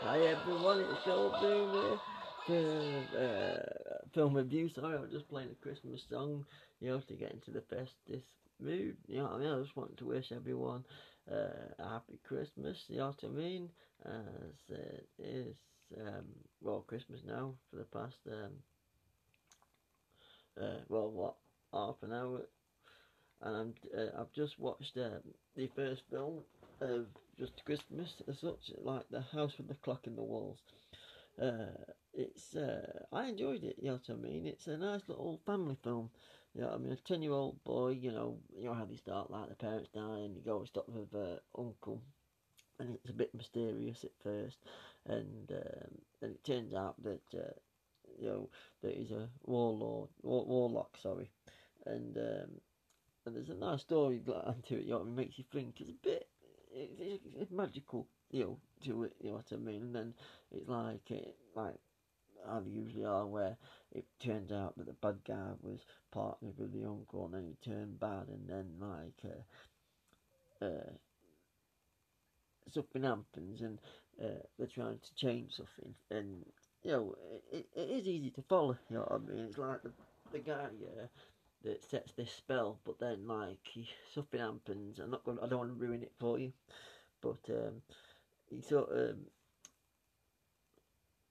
Hi everyone, it's here for uh, film review. Sorry, I was just playing a Christmas song, you know, to get into the festive mood. You know what I mean? I just want to wish everyone uh, a happy Christmas. You know what I mean? As it is um, well Christmas now for the past um, uh, well what half an hour and uh, I've just watched uh, the first film of just Christmas as such, like the house with the clock in the walls. Uh, it's uh, I enjoyed it. You know what I mean? It's a nice little family film. You know I mean? A ten year old boy. You know, you know how they start. Like the parents die, and you go and stop with uh, uncle. And it's a bit mysterious at first, and um, and it turns out that uh, you know that he's a warlord, war, warlock, sorry, and um, and there's a nice story to it. You know, it makes you think. It's a bit, it's, it's, magical, you know, to it. You know what I mean? And then it's like, it, like how they usually are, where it turns out that the bad guy was partnered with the uncle, and then he turned bad, and then like. Uh, uh, something happens and uh, they're trying to change something and you know it, it is easy to follow you know what I mean it's like the, the guy uh, that sets this spell, but then like something happens. I'm not going. I don't want to ruin it for you, but um, he sort of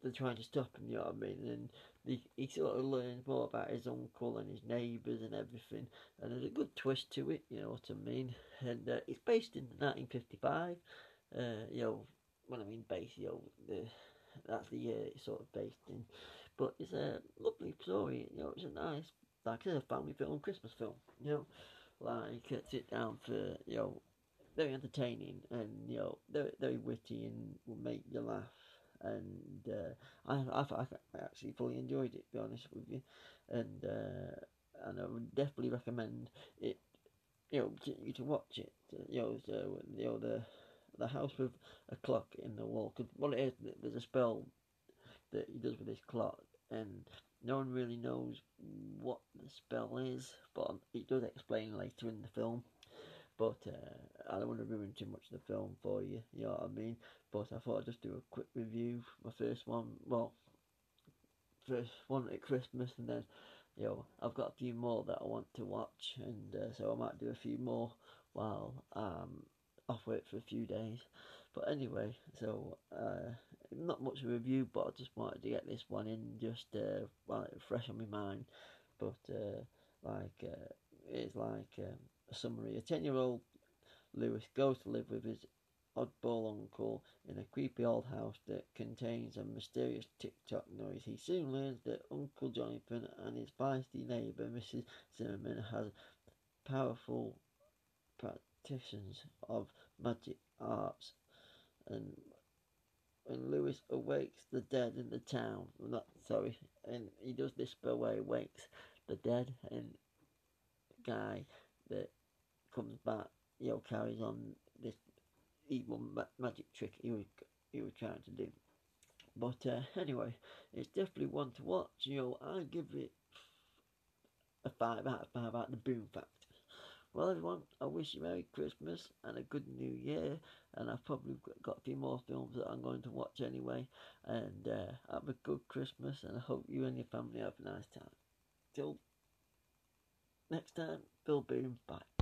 they're trying to stop him. You know what I mean? And he, he sort of learns more about his uncle and his neighbours and everything. And there's a good twist to it. You know what I mean? And uh, it's based in 1955. Uh, you know, when I mean based, you know, the, that's the year it's sort of based in. But it's a lovely story. You know, it's a nice like a family film, Christmas film, you know, like sit down for, you know, very entertaining and, you know, very, very witty and will make you laugh. And uh, I, I, I actually fully enjoyed it, to be honest with you. And, uh, and I would definitely recommend it, you know, to, you to watch it. You know, so, you know, the, the house with a clock in the wall. Because what it is, there's a spell that he does with this clock and no one really knows what the spell is, but it does explain later in the film. But uh, I don't want to ruin too much of the film for you, you know what I mean? But I thought I'd just do a quick review. My first one, well, first one at Christmas, and then, you know, I've got a few more that I want to watch, and uh, so I might do a few more while um, off work for a few days. But anyway, so uh, not much of a review, but I just wanted to get this one in just uh, while fresh on my mind. But uh, like uh, it's like um, a summary: a ten-year-old Lewis goes to live with his oddball uncle in a creepy old house that contains a mysterious tick-tock noise. He soon learns that Uncle Jonathan and his feisty neighbour Mrs. Zimmerman has powerful practitioners of magic arts and when Lewis awakes the dead in the town, not sorry, and he does this where he wakes the dead and guy that comes back, you know, carries on this evil ma- magic trick he was he was trying to do. But uh, anyway, it's definitely one to watch. You know, I give it a five out of five out of the boom factor. Well, everyone, I wish you Merry Christmas and a good New Year. And I've probably got a few more films that I'm going to watch anyway. And uh, have a good Christmas, and I hope you and your family have a nice time. Till next time, Bill Boom, bye.